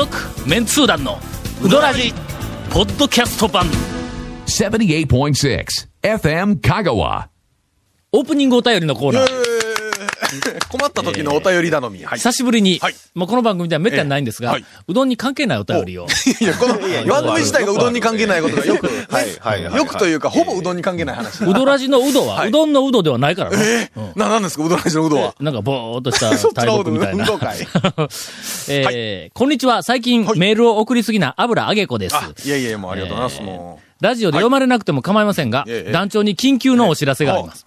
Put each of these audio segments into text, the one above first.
続メンツー団のウドラジポッドキャスト版。78.6 FM Kagawa. オープニングお便りのコーナー困った時のお便り頼み。はい。久しぶりに、はいもうこの番組ではめったにないんですが、うどんに関係ないお便りをいや、この番組自体がうどんに関係ないことがよく、よくというか、ほぼうどんに関係ない話。うどらじのうどは、はいうどんのうどではないからね。うんな、なんですか？うどん味のうどんは。なんかぼーっとした 大木みたいな。えーこんにちは。最近、はいメールを送りすぎな油あげこです。あ、いやいや、もうありがとうございます。もラジオで読まれなくても構いませんが、ええ団長に緊急のお知らせがあります。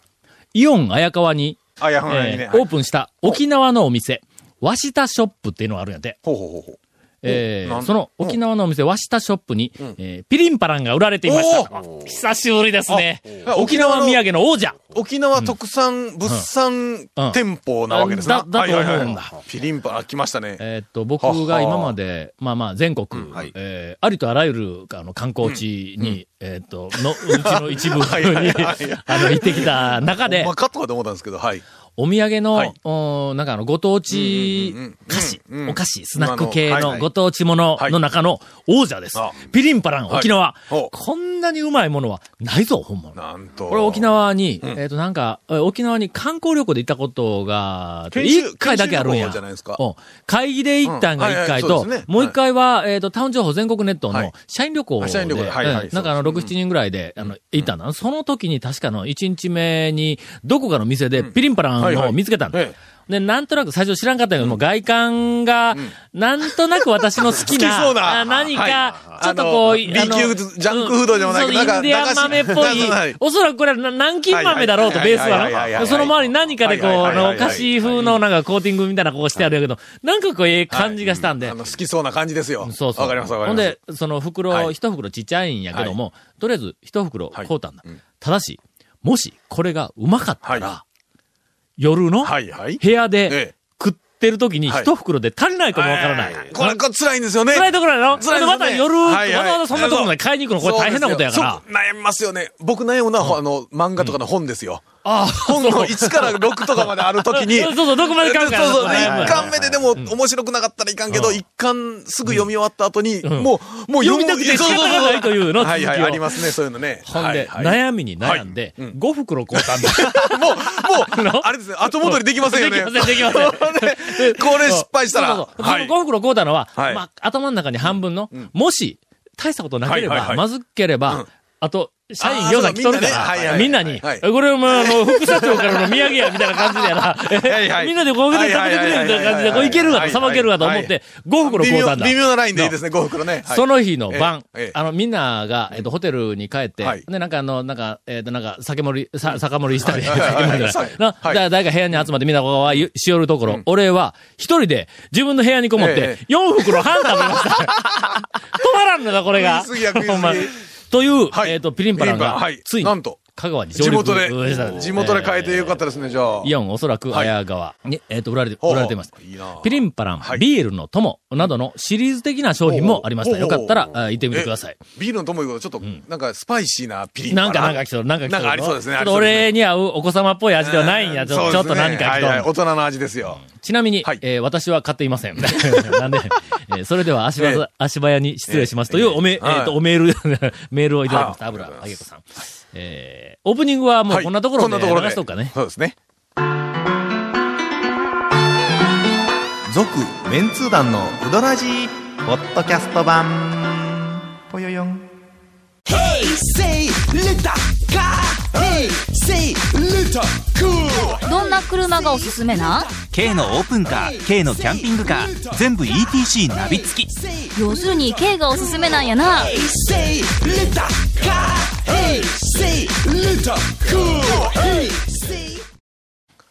イオン綾川に、う。あ、いや、ほんまにえね。ーオープンした沖縄のお店、わしたショップっていうのがあるんやて。ほうほうほうほう。えーその沖縄のお店、わしたショップに、えーピリンパランが売られていました。久しぶりですね。あ沖縄土産の王者。沖縄特産物産店舗なわけですな。だだと思うんだはいはいはいピリンパ、あ、来ましたね。えーっと、僕が今まで、まあまあ全国、はいえーありとあらゆるあの観光地に、えーっと、の、うちの一部に、はいはいはいあの、行ってきた中でまかとかと思ったんですけど、はい。お土産の、はい。おなんかあの、ご当地うんうんうん菓子。うんう、ん。お菓子、スナック系今のご当地ものはい。の中の王者です。あ。ピリンパラン、はい。沖縄。こんなにうまいものはないぞ、ほんま。なんと。これ沖縄に、えっ、と、なんか、え沖縄に観光旅行で行ったことが、一回だけあるんや。研修旅行じゃないですか。うん。会議で行ったんがうん。はいはいね、もう一回は、えっ、と、タウン情報全国ネットのはい。社員旅行で、あ社員旅行。ではいはいうん。なんかあの、6、そうです7人ぐらいで、あの、行ったん。だ。その時に確かの1日目に、どこかの店でピリンパランを見つけたんだ。ええ。で、なんとなく最初知らんかったけど、もう外観が、なんとなく私の好きな、好きそうな。あ何かは、い。ちょっとこう、B 級ジャンクフードでもなくうんなんかそうインディアン豆っぽいはい、おそらくこれはな南京豆だろうと、はいベースはいはいはいはいはいはの。その周りに何かでこう、はいはいはいはいあのお菓子風のなんかコーティングみたいなこうしてあるけど、なんかこう、ええ感じがしたんで。あ。の、好きそうな感じですよ。そうそう。わかりますわかりほんます。で、その袋、はい。一袋ちっちゃいんやけども、とりあえず一袋買うたんだ。ただし、もしこれがうまかったら、は夜の。部屋でええ食ってる時にはい一袋で足りないかもわからない。これ、これ辛いんですよね。辛いところやろ？辛いねでまた夜、わざわざそんなところまで買いに行くの、これ大変なことやから。悩みますよね。僕悩むのは、あの、漫画とかの本ですよ。ああ、本の1から6とかまであるときに。そうそう、どこまで買うか。そうそう。はいはい1巻目ででも面白くなかったらいかんけど、1巻すぐ読み終わった後に、んもう、もう読みたくて仕方がないというのはいはい、ありますね、そういうのね。ほんで、悩みに悩んで、5袋買うたんだ。もう、もう、あれですね、後戻りできませんよね。できません、できません。で これ失敗したら。そうそうそうはいその5袋買うたのは、はいまあ、頭の中に半分の、もし、大したことなければ、まずければ、うんあと、社員あー餃子来とるから、みんなに、はい。これはもう、あの副社長からの土産や、みたいな感じでやな。みんなでこう食べてくれ、みたいな感じで、こういけるかと、さばけるかと思って、5袋買うたんだ。微妙なラインでいいですね、5袋ね。はい。その日の晩、あの、みんなが、えっと、ホテルに帰って、はい。で、なんかあの、なんか、えっと、なんか、酒盛り、さ、酒盛りしたり、酒盛りしたり。だ誰か部屋に集まってみんなこう、しよるところ、俺は、一人で、自分の部屋にこもってえ、4袋半食べました。止まらんのだ、これが。ほんまという、はい。えっと、ピリンパランがはい、ついに。なんと、香川に上陸地元で地元で変えてよかったですね、じゃあ。イオン、おそらく、はい綾川に、えっと、売られて、売られています。ピリンパラン、はいビールの友などのシリーズ的な商品もありました。よかったら、あ行ってみてください。ビールのともいうこと、ちょっと、なんかスパイシーなピリンなんか、なんか来とる、なんか来とる。なんかありそうですねちょっと俺に合うお子様っぽい味ではないんや。ちょちょっと何か来とる。大人の味ですよ。ちなみに、はいえー私は買っていません。なんで、えーそれでは足早、ええ足早に失礼しますというおめ、えはいーと、おメール、メールをいただきました。はい油あげこさん。えーオープニングはもうこんなところではいこんなところで流しとくかね。そうですね。続、メンツー団のうどらじポッドキャスト版。ぽよよん。どんな車がおすすめな？ん K のオープンカー K のキャンピングカー全部 ETC ナビ付き要するに K がおすすめなんやな hey, c'est le. Cool, hey,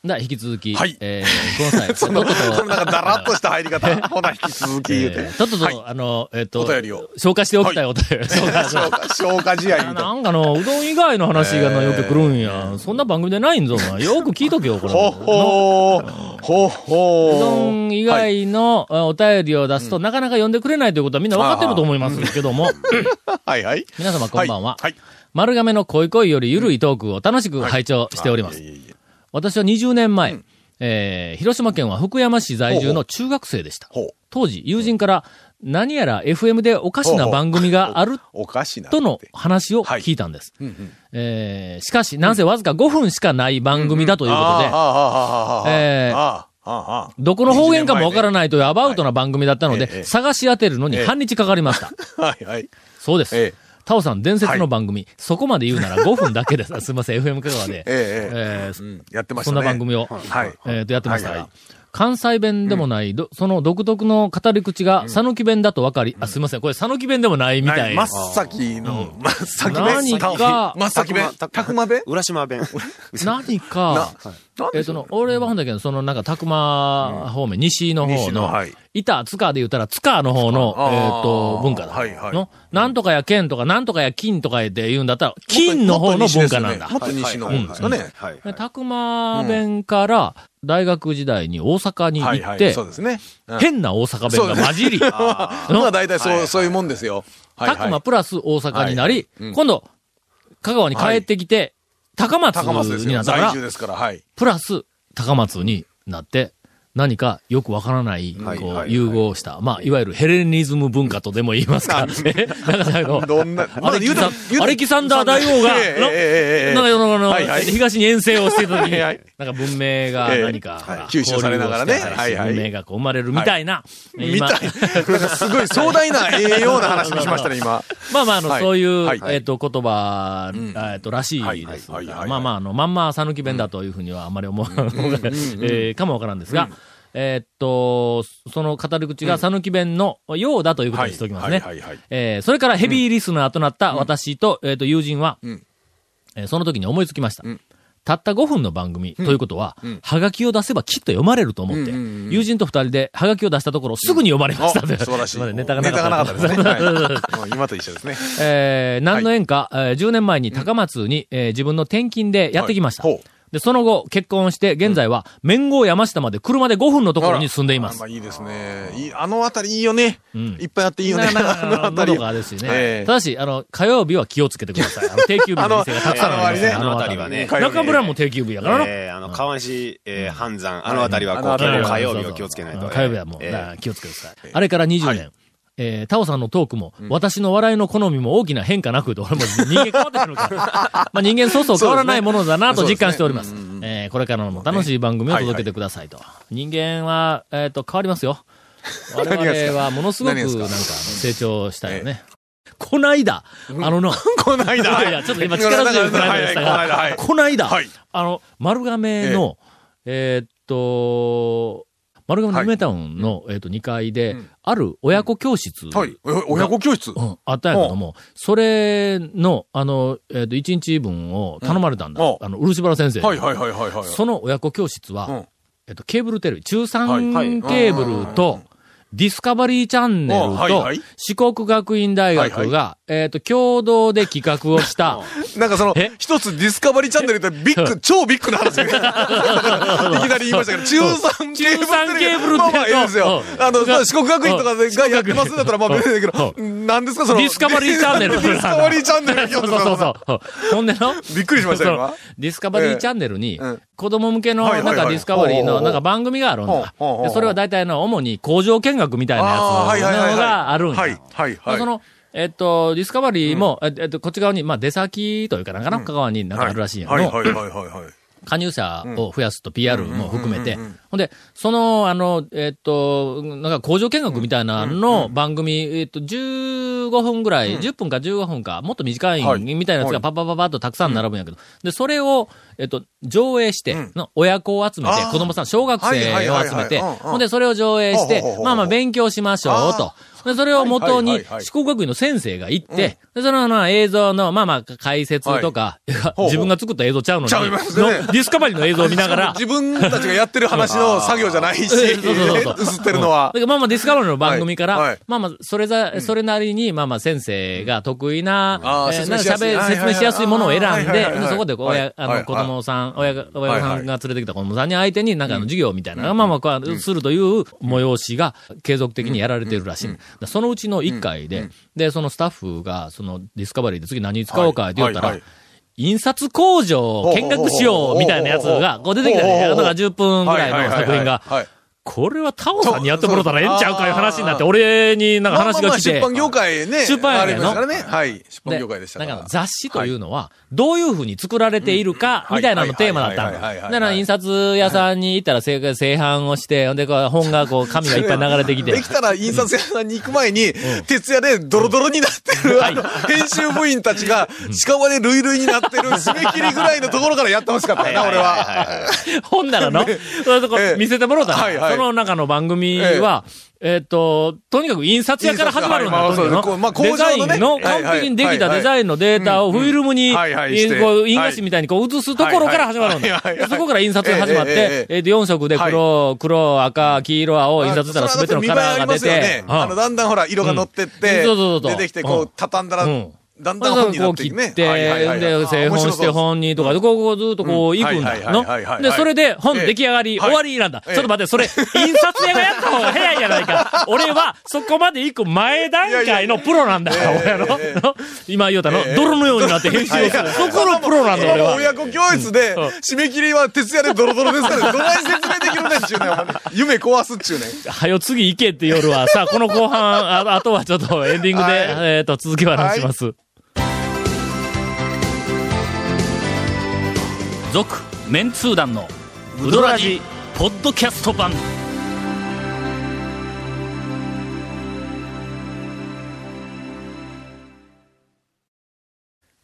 だ引き続き、はいえーこの際、その、とっととこのなんかだらっとした入り方。ほな、引き続き言うてえ。ーとっとと、はいあの、えっ、と、お便りを消化しておきたいお便り。消 化消化、消化試合な。なんかの、うどん以外の話がのよく来るんや。そんな番組でないんぞ、お前。よく聞いとけよ、これ。ほほー、ほほー。うどん以外のあお便りを出すと、なかなか読んでくれないということはみんな分かってると思いますけども、はいはい。皆様こんばんは。はい。丸亀の恋恋よりゆるいトークを楽しく拝聴しております。い私は20年前、えー広島県は福山市在住の中学生でした。ほう。当時、友人から、何やら FM でおかしな番組がある おかしな。との話を聞いたんです。えーしかし、なんせわずか5分しかない番組だということで、どこの方言かもわからないというアバウトな番組だったので、ええ探し当てるのに半日かかりました。そうです。ええタオさん伝説の番組、そこまで言うなら5分だけです。すいません、FM 香川で。えええーうんやってましたね。そんな番組を、はい。えーとやってましたが、はいはい関西弁でもない、どその独特の語り口が、讃岐弁だと分かり、あ、すいません、これ讃岐弁でもないみたい。真っ先の、真っ先何か真っ先弁。たくま弁？浦島弁。何か、えっ、との、俺はほんだけど、そのなんか、たくま方面、西の方の、い。板、塚で言ったら、塚の方の、えっ、と、文化だ。はいはい。の、なんとかや剣とか、なんとかや金とかで言うんだったら、金の方の文化なんだ。もっと西の方ですかね。はい。でたくま弁から、大学時代に大阪にはいはい。行ってそう、ですね。うん変な大阪弁が混じり、まあ 大体そう、そういうもんですよ。はいたくまプラス大阪になり、はいうん今度、香川に帰ってきて、高松高松。になったからから、はい。プラス高松になって、何かよくわからない、こう、融合した、まあ、いわゆるヘレニズム文化とでも言いますか。え なんかあのどんな、アレキサン言うてアレキサンダー大王が、なんか東に遠征をしていた時に、はいなんか文明が何か、吸収されながらね。文明がこう生まれるみたいな、みたい。すごい壮大な栄養な話にしましたね、今。まあまあ、あの、はい。そういう、はい。えっ、と、言葉、えっ、と、らしいですまあまあ、あの、まんま讃岐弁だというふうにはあんまり思う、えーかもわからんですが、えっと、その語り口が讃岐弁のようだということにしておきますね。はいはいはいはいえーそれからヘビーリスナーとなった私と、えっ、と、友人は、んえーその時に思いつきました。んたった5分の番組ということは、はがきを出せばきっと読まれると思って、うんうんうん友人と二人ではがきを出したところ、すぐに読まれました。お素晴らしい。ネタがなかった。ですね。はい 今と一緒ですね。えー何の縁か、えー10年前に高松に、えー自分の転勤でやってきました。はいで、その後、結婚して、現在は、面号山下まで車で5分のところに住んでいますあ。まあいいですね。いいあの辺りいいよね。んいっぱいあっていいよね。なかなか あの辺りですしね。ええただし、あの、火曜日は気をつけてください。あの定休日の店がたくさんありますね。あの辺りはね中村も定休日やからな。えー、あの、川西、えー、半山、あの辺りは、火曜日を気をつけないと。火曜日はもう、気をつけてください。あれから20年。えー、タオさんのトークも、私の笑いの好みも大きな変化なく、俺も人間変わってるのか。まあ人間そうそう変わらないものだなと実感しております。えーこれからも楽しい番組を届けてくださいと。人間は、えっ、と、変わりますよ。我々はものすごくなんか成長したよね。こないだ、あのな、この間。いやいや、ちょっと今力強いこないだでしたはい。はい。はい。が、こないだ。はい、あの、丸亀の、えーっと、丸亀の夢タウンの、えーっと、2階で、ある親子教室、はい。お親子教室？うん、あったんやけども、それの、あの、えーっと、1日分を頼まれたんだ。うんあの、漆原先生。はいはいはいはいはい。その親子教室は、うんえっと、ケーブルテレビ、中はい3ケーブルと、ディスカバリーチャンネルと四国学院大学が、えっと、共同で企画をした、なんかそのえ、一つディスカバリーチャンネルってビッグ、超ビッグな話。が いきなり言いましたけど、中讃ケーブル。中三ケーブルってまあまあいいですよ。あの、う。ん四国学院とかでがやってますんだったら、まあ別にだけど、何ですかその。ディスカバリーチャンネル。ディスカバリーチャンネルそうそうそう。ほんでの、びっくりしましたよ。ディスカバリーチャンネルに子供向けの、なんかディスカバリーの、なんか番組があるんだ。それは大体の、主に工場見学みたいなやつのがあるんや。はいはいはい。その、えっと、ディスカバリーも、ええっと、こっち側に、まあ、出先というかなんかな、香川になんかあるらしいんやはいはいはいはい。加入者を増やすと PR も含めて、ほんで、その、あの、えっと、なんか工場見学みたいなの番組、えっと、15分ぐらい、10分か15分か、もっと短いはい。みたいなやつはい。がパッパッパッパッとたくさん並ぶんやけど、で、それを、えっと、上映して、の親子を集めて子供さん、小学生を集めてほんで、それを上映してまあまあ勉強しましょうと。で、それを元にはいはいはい。は、い四国学院の先生が行って、で、そのまあ映像の、まあまあ解説とか、自分が作った映像ちゃうのに、ちゃいますね。のディスカバリーの映像を見ながら、自分たちがやってる話の作業じゃないし、映ってるのは。まあまあディスカバリーの番組から、まあまあ、それざ、それなりに、まあまあ先生が得意な、えー喋説明しやすいものを選んで、そこで親、あの、子供さん、親が、親御さんが連れてきた子供さんに相手に、なんかあの授業みたいな、うんまあまあこう、するという催しが継続的にやられているらしい。でそのうちの1回で、で、そのスタッフが、そのディスカバリーで次何に使おうかって言ったら、はいはい印刷工場を見学しようみたいなやつが、こう出てきたね。だから10分ぐらいの作品が、はい。これはタオさんにやってもらったらええんちゃうかいう話になって、俺になんか話が来て。まあまあまあ出版業界ね。出版やねんのありますからね。はい。出版業界でしたから。なんか雑誌というのは、どういう風に作られているか、みたいなのテーマだったの。だから印刷屋さんに行ったら製製版をして、ほんで本がこう、紙がいっぱい流れてきてで。きたら印刷屋さんに行く前に、徹夜でドロドロになってる、編集部員たちが、屍でルイルイになってる締め切りぐらいのところからやってほしかったよな、俺は。ほんならの、そういうとこええ見せてもらったはいはいら、その中の番組は、えっと、とにかく印刷屋から始まるんだ印刷はいまあデザインの完璧にできたデザインのデータをフィルムに、こう印画紙みたいにこう映すところから始まるんだそこから印刷が始まって、えっと、4色で黒、黒、赤、黄色、青、印刷したら全てのカラーが出て、あの、だんだんほら、色が乗ってっうて出てきて、こう畳んだら、うんだんだん本になこうっていくね。で、製本して本にとかで、こう、ずっとこう、行くんだ。の？で、それで本ええ出来上がり、はい終わりなんだ。ちええょっと待って、それ、印刷屋がやった方が早いじゃないか。俺は、そこまで行く前段階のプロなんだ。いやいや俺の 今言うたのええ、泥のようになって編集をする。そこのプロなんだ、俺は。親子教室で、締め切りは徹夜でドロドロですから、どない説明できるねんっちゅうね。夢壊すっちゅうねん。はよ次行けって夜は、さあ、この後半、ああとはちょっとエンディングで、はいえっと、続き話します。続、メンツー団の、ウドラジ、ポッドキャスト版。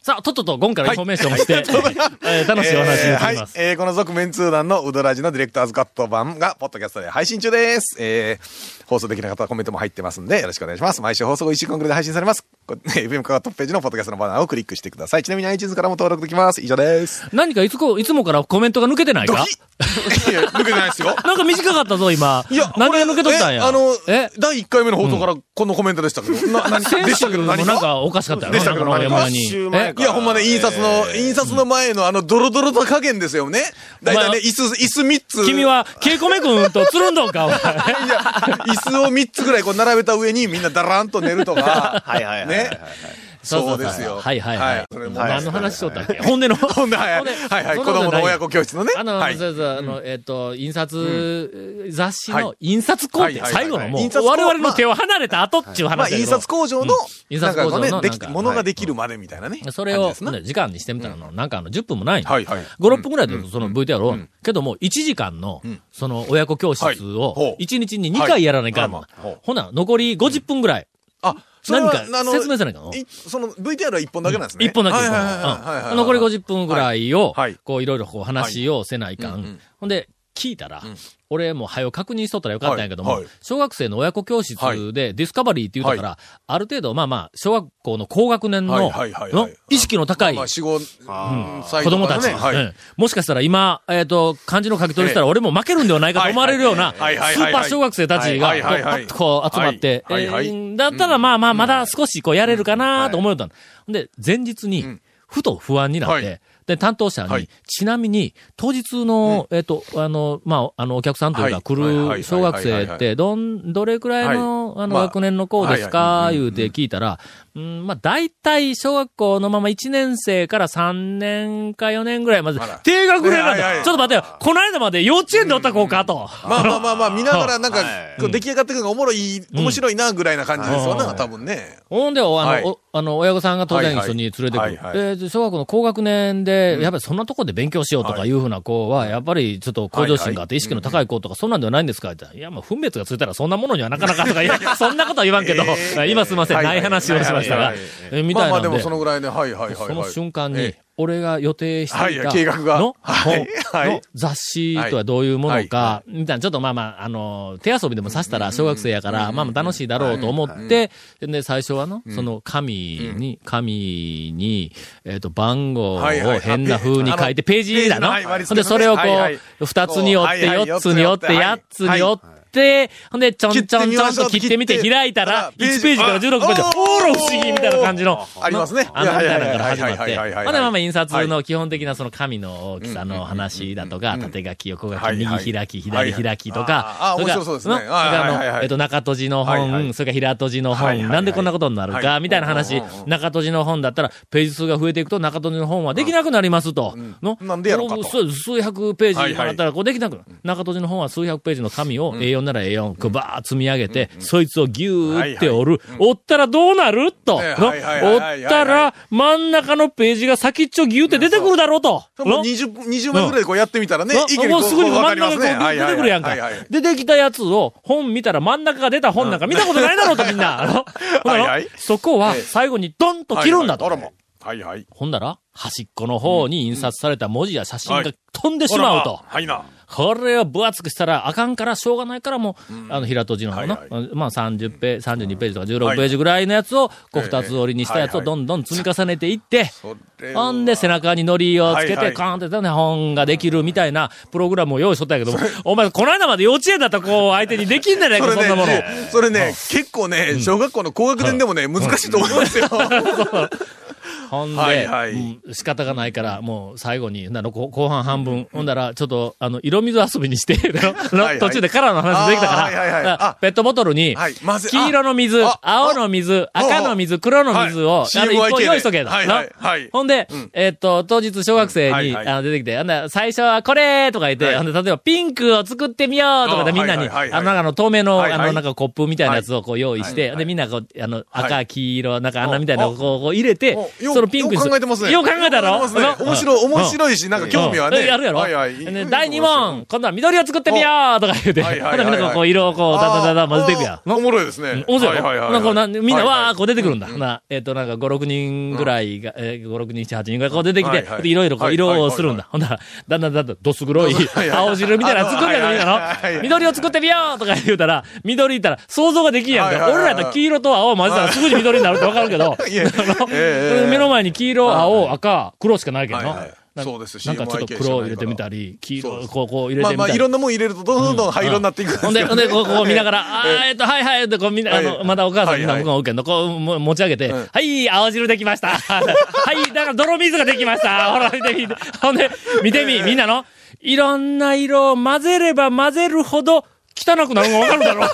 さあ、とっととゴンからインフォメーションをして、えー楽しいお話をえーはい。えーこの続メンツー団のウドラジのディレクターズカット版が、ポッドキャストで配信中です。えー放送できなかったらコメントも入ってますんで、よろしくお願いします。毎週放送後1週間くらいで配信されます。こ FM カートページのポッドキャストのバナーをクリックしてください。ちなみに iTunes からも登録できます。以上です。何かいつこ、いつもからコメントが抜けてないか？いや、抜けてないですよ。なんか短かったぞ、今。いや、何が抜けとったんや？えあの、え？第1回目の放送からこのコメントでしたけど、な、何でしたけど何もなんかかおかしかったよな。でしたけど何か山に。えいや、ほんまね、印刷の、印刷の前のあの、ドロドロと加減ですよね。だいたいね、椅子、椅子3つ。君は、ケイコメ君とつるんどんか。いや、椅子を3つぐらいこう並べた上にみんなだらんと寝るとか。はいはいはいはいはいね。そうですよ。はいはいはい。それも何の話しとったっけ？本音の。ほんで、はいはい。子供の親子教室のね。あの、はい。そうそうあの、えっと、印刷、雑誌のはい。印刷工程、最後のもう我々の手を離れた後っていうまあ、話だけど印刷工場の、印刷工場のできものができるまでみたいなね。それを、時間にしてみたらの、なんかあの、10分もないの。はいはい。5、6分ぐらいでその VTR を、けども、1時間の、その親子教室を、う。1日に2回やらないかんほな、残り50分ぐらい。あ、何か説明せないかんのいその VTR は1本だけなんですね。一本だけ残り50分ぐらいをこういろいろこう話をせないかん。ほんで、聞いたら、俺も早よ確認しとったらよかったんやけどもはいはい、小学生の親子教室でディスカバリーって言うたから、ある程度、まあまあ、小学校の高学年の意識の高いまあ、4、5歳子供たち。うん。もしかしたら今、えっ、と、漢字の書き取りしたら俺も負けるんではないかと思われるような、スはいはいはいはい。ーパー小学生たちが、はいはいはい。こうパッとこう集まって、はいはいはい。えーだったらまあまあ、まだ少しこうやれるかなと思うた。の。で、前日に、ふと不安になって、はいで、担当者に、はい。ちなみに、当日の、えっ、と、あの、まあ、あの、お客さんというか、はい。来はいはいはいる小学生って、どん、どれくらいの、あの、まあ学年の子ですはいかはい。言うて聞いたら、うん、まあ、大体、小学校のまま1年生から3年か4年ぐらいまで低学年なんだ。はいはいはい。ちょっと待ってよ。この間まで幼稚園でおった子かと。まあまあまあまあ、見ながらなんか出来上がってくるのがおもろい、面白いな、ぐらいな感じですわな、多分ね。ほんで、あの、あの、親御さんが当然一緒に連れてくる。はいはい。でで小学校の高学年で、やっぱりそんなとこで勉強しようとかい。うふうな子は、やっぱりちょっと向上心があって意識の高い子とか、そんなんではないんですかっていや、まあ、分別がついたらそんなものにはなかなかとか、いや、そんなことは言わんけど、え ー今すいません、はいない話をしましたがはいはいはい、えみまあまあでたいなんで。もそのぐらいで、はいはいはいはい。その瞬間にええ、俺が予定してはいいた、計画が。の、はいはい。の？雑誌とはどういうものはか、みたい。な、ちょっとまあまあ、あの、手遊びでもさしたら小学生やから、まあまあ楽しいだろうと思って、で、最初はの、その紙に、紙に、えっと、番号を変な風に書いて、あページだの？で、それをこう二つに折って、四つに折って、はい八つに折って、て、ほんで、ちょんちょんちょんと切ってみて開いたら、ページ1ページ。から16ページ、あおーら不思議みたいな感じの。ありますね。あの、みたいなのから始まって。はいはいはいはいはい。ほんで、まあまあ、印刷の基本的なその紙の大きさの話だとか、縦書き、横書き、右開き、左開きとはいかはいあ、ーれから面白そうですね。えっと、中閉じの本、それから平閉じの本、なんでこんなことになるか、はい。みたいな話。中閉じの本だったら、ページ数が増えていくと中閉じの本はできなくなりますと。の？なんでやろうかと。数百ページはいはい。だったら、こうできなくなる。中閉じの本は数百ページの紙を A4 なら A4、こうバーッ積み上げて、そいつをギューって折る。折ったらどうなる？と。折ったら、真ん中のページが先っちょギューって出てくるだろうと。多分の？20、20枚ぐらいこうやってみたらね、な一気にこうもうすぐにわ真ん中が。出てくるやんか。出てきたやつを本見たら真ん中が出た本なんか見たことないだろうとみんな。そこは最後にドンと切るんだと。はいはい。ほんだら、端っこの方に印刷された文字や写真が飛んでしまうと。はいな。これを分厚くしたらあかんからしょうがないからもう、あの、平戸寺の方の、まあ30ページ、32ページとか16ページぐらいのやつを、こうええ二つ折りにしたやつをどんどん積み重ねていって、ほんで背中に糊をつけて、カーンってね、本ができるみたいなプログラムを用意しとったんやけども、お前、この間まで幼稚園だった子を相手にできんじゃないか、そんなもの。ね、それね、結構ね、小学校の高学年でもね、難しいと思いますよ。ほんで、はいはい。うん仕方がないから、もう最後に、なの後後半半分、ほんだら、ちょっと、あの、色水遊びにして、途中でカラーの話できたから、はいはいペットボトルに、黄色の水あ、青の水、あ赤の水、黒の水を、はい。あの、一本用意しとけと。ほんで、えっと、当日小学生に、出てきて、あんな、最初はこれとか言って、例えばピンクを作ってみようとかであみんなに、あの、なんかあの、透明の、あの、なんかコップみたいなやつをこう用意して、で、みんなこう、あの、赤、黄色、なんか穴みたいなのをこう入れてそのピンクによく考えてますね。よく考えたろ？面白い、面白いし、なんか興味はね。うん。やるやろ、はいはい。で第2問、今度は緑を作ってみよう！とか言うて、ほんでみんながこう色をこう、だだだだ混ぜていくやん。おもろいですね。面白い。なんかみんなわーこう出てくるんだ。うな、えっ、と、なんか5、6人ぐらいが、えー、5、6人、7、8人ぐらいこう出てきて、はいろいろこはいう色をするんだ。ほんなら、だんだんだんだんどす黒い青汁みたいなの作るやつみんな。緑を作ってみようとか言うたら、緑言ったら想像ができんやんか。俺らやったら黄色と青を混ぜたらすぐに緑になるってわかるけど、いや あのの前に黄色、青、赤、黒しかないけどな。そうです。なんかちょっと黒を入れてみたり、黄色、こう、こう入れまあまあ、てみたり。いろんなもん入れると、どんどん灰色になっていく ほんで、ほんで、こう、こう見ながら、あえ。えーえっと、はいはい、で、こうみんな、あの、はいまだお母さんみんなはい。はい向こうの受けんの、こう、も持ち上げて、うん。はい、青汁できました。はい、だから泥水ができました。ほら、見てみて。ほんで、見てみ、みんなの、いろんな色を混ぜれば混ぜるほど、汚くなるのがわかるだろ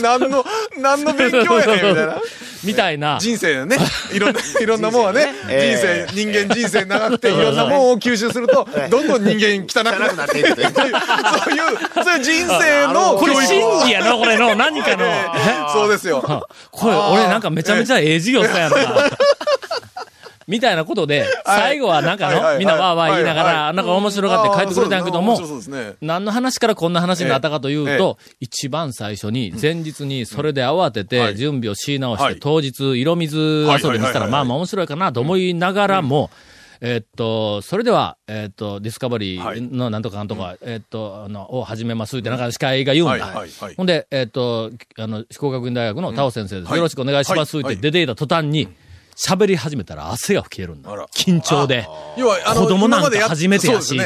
何の、何の勉強やねん、みたいな。みたいな。人生ね、いろんな、いろんなもんはね、人え生、人間人生長くて、いろんなもんを吸収すると、どんどん人間汚くなっていくという。そういう、そういう人生のこれ真偽やな、これの、何かの。そうですよ。これ、俺なんかめちゃめちゃええ授業したやんか。みたいなことで、最後はなんかの、みんなわーわー言いながら、なんか面白がって帰ってくれたんやけども。何の話からこんな話になったかというええ。と、一番最初に、前日にそれで慌ててはい。準備をし直して、はい。当日色水遊びにしたら、まあまあ面白いかなと思いながらも、えっと、それでは、えっと、ディスカバリーのなんとかなんとか、えっと、あの、を始めますって、なんか司会が言うんだ。はいはいはい。ほんで、えっと、あの、四国学院大学の田尾先生です。はい。よろしくお願いしますっはい。て出ていた途端に、喋り始めたら汗が吹き出るんだ。緊張で。要は、あの、子供なんか今までやっ初めてやし。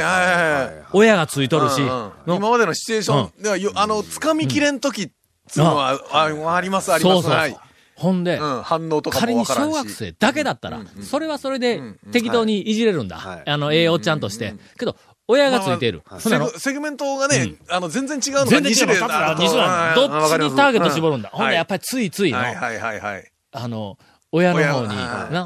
親がついとるし、今までのシチュエーションでは、よあの、掴みきれん時っていうのは、ああります、あります。そうそう。ほんで、うん、反応とか仮に。小学生だけだったら、それはそれで適当にいじれるんだ。はい。あの、栄養ちゃんとして。けど、親がついている。セグメントがね、あの、全然違うのが全然違う。2種類どっちにターゲット絞るんだ。ほんで、やっぱりついついの、はいはいはいはい。あの、親の方に、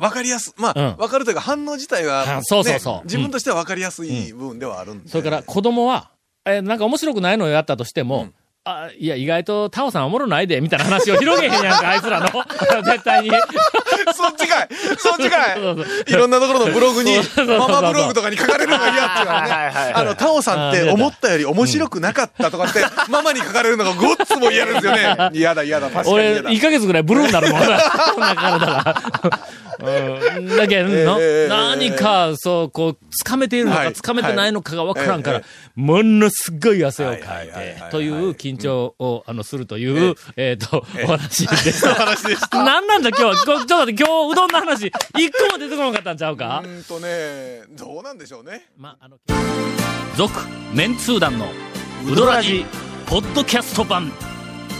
わかりやす、まあ、うんわかるというか反応自体は、あそうそうそうね自分としてはわかりやすい部分ではあるんで。それから子供は、えーなんか面白くないのをやったとしても、あ、いや、意外とタオさんおもろないで、みたいな話を広げへんやんか、あいつらの。絶対に。そっちかいそっちかいいろんなところのブログにママブログとかに書かれるのが嫌っていうのはね。あの、タオさんって思ったより面白くなかったとかって、ママに書かれるのがごっつも嫌ですよね。嫌だ嫌だ、確かに俺、嫌だ。1ヶ月ぐらいブルーになるもんな。そんな体が。うん。だけど、のええ何か、そう、こう、掴めているのか、はい掴めてないのかがわからんからえ、ものすごい汗をかいはいはいはいはい、てという緊張を、あの、するという、えっと、お話でした。話でした。なんなんだ今日は？こちょっと待って、今日うどんの話、一個も出てこなかったんちゃうか？うーんとね、どうなんでしょうね。ま、あの、続、メンツー団の、ウドラジ、ポッドキャスト版